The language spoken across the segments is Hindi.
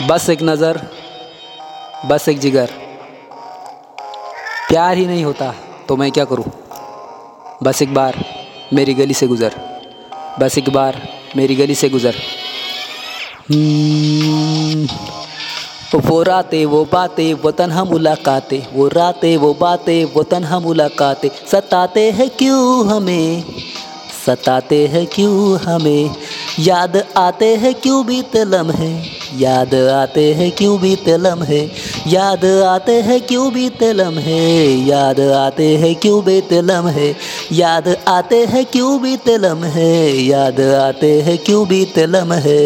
बस एक नज़र बस एक जिगर। प्यार ही नहीं होता तो मैं क्या करूँ? बस एक बार मेरी गली से गुज़र बस एक बार मेरी गली से गुज़र। हम्म, वो रातें वो बातें वो तन्हा मुलाकातें। वो रातें वो बातें वो तन्हा मुलाकातें। सताते हैं क्यों हमें? सताते हैं क्यों हमें? याद आते हैं क्यों भी बीते लम्हे याद आते हैं क्यों भी बीते लम्हे याद आते हैं क्यों भी बीते लम्हे याद आते हैं क्यों भी बीते लम्हे याद आते हैं क्यों भी बीते लम्हे याद आते हैं क्यों भी बीते लम्हे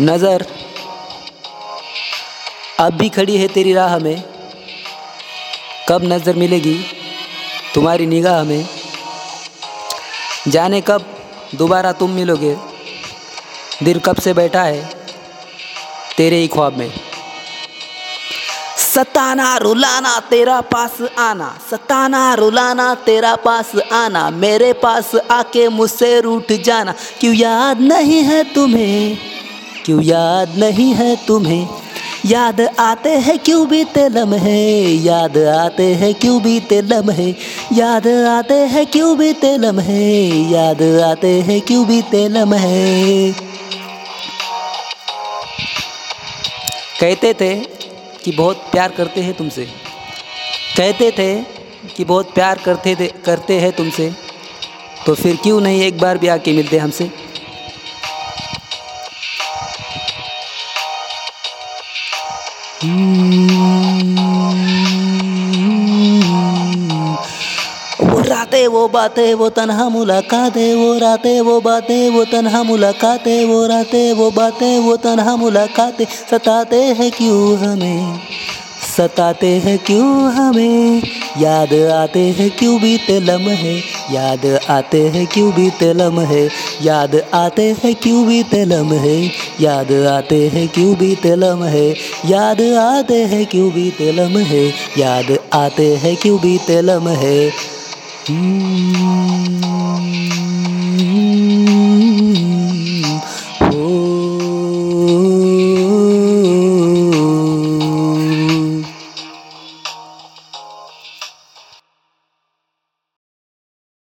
नज़र। अब भी खड़ी है तेरी राह में। कब नज़र मिलेगी? तुम्हारी निगाह में। जाने कब दोबारा तुम मिलोगे? दिल कब से बैठा है तेरे ही ख्वाब में? सताना रुलाना तेरा पास आना, सताना रुलाना तेरा पास आना, मेरे पास आके मुझसे रूठ जाना। क्यों याद नहीं है तुम्हें? क्यों याद नहीं है तुम्हें? याद आते हैं क्यों बीते लम्हे? याद आते हैं क्यों बीते लम्हे? याद आते हैं क्यों बीते लम्हे? याद आते हैं क्यों बीते लम्हे? कहते थे कि बहुत प्यार करते हैं तुमसे। कहते थे कि बहुत प्यार करते थे करते हैं तुमसे। तो फिर क्यों नहीं एक बार भी आके मिलते हमसे? वो रातें वो बातें, वो तनहा मुलाकातें, वो रातें, वो बातें, वो तनहा मुलाकातें, वो रातें, वो बातें, वो तनहा मुलाकातें। सताते हैं क्यों हमें? सताते हैं क्यों हमें? याद आते हैं क्यों बीते लम्हे याद आते हैं क्यों बीते लम्हे याद आते हैं क्यों बीते लम्हे याद आते हैं क्यों बीते लम्हे याद आते हैं क्यों बीते लम्हे याद आते हैं क्यों बीते लम्हे.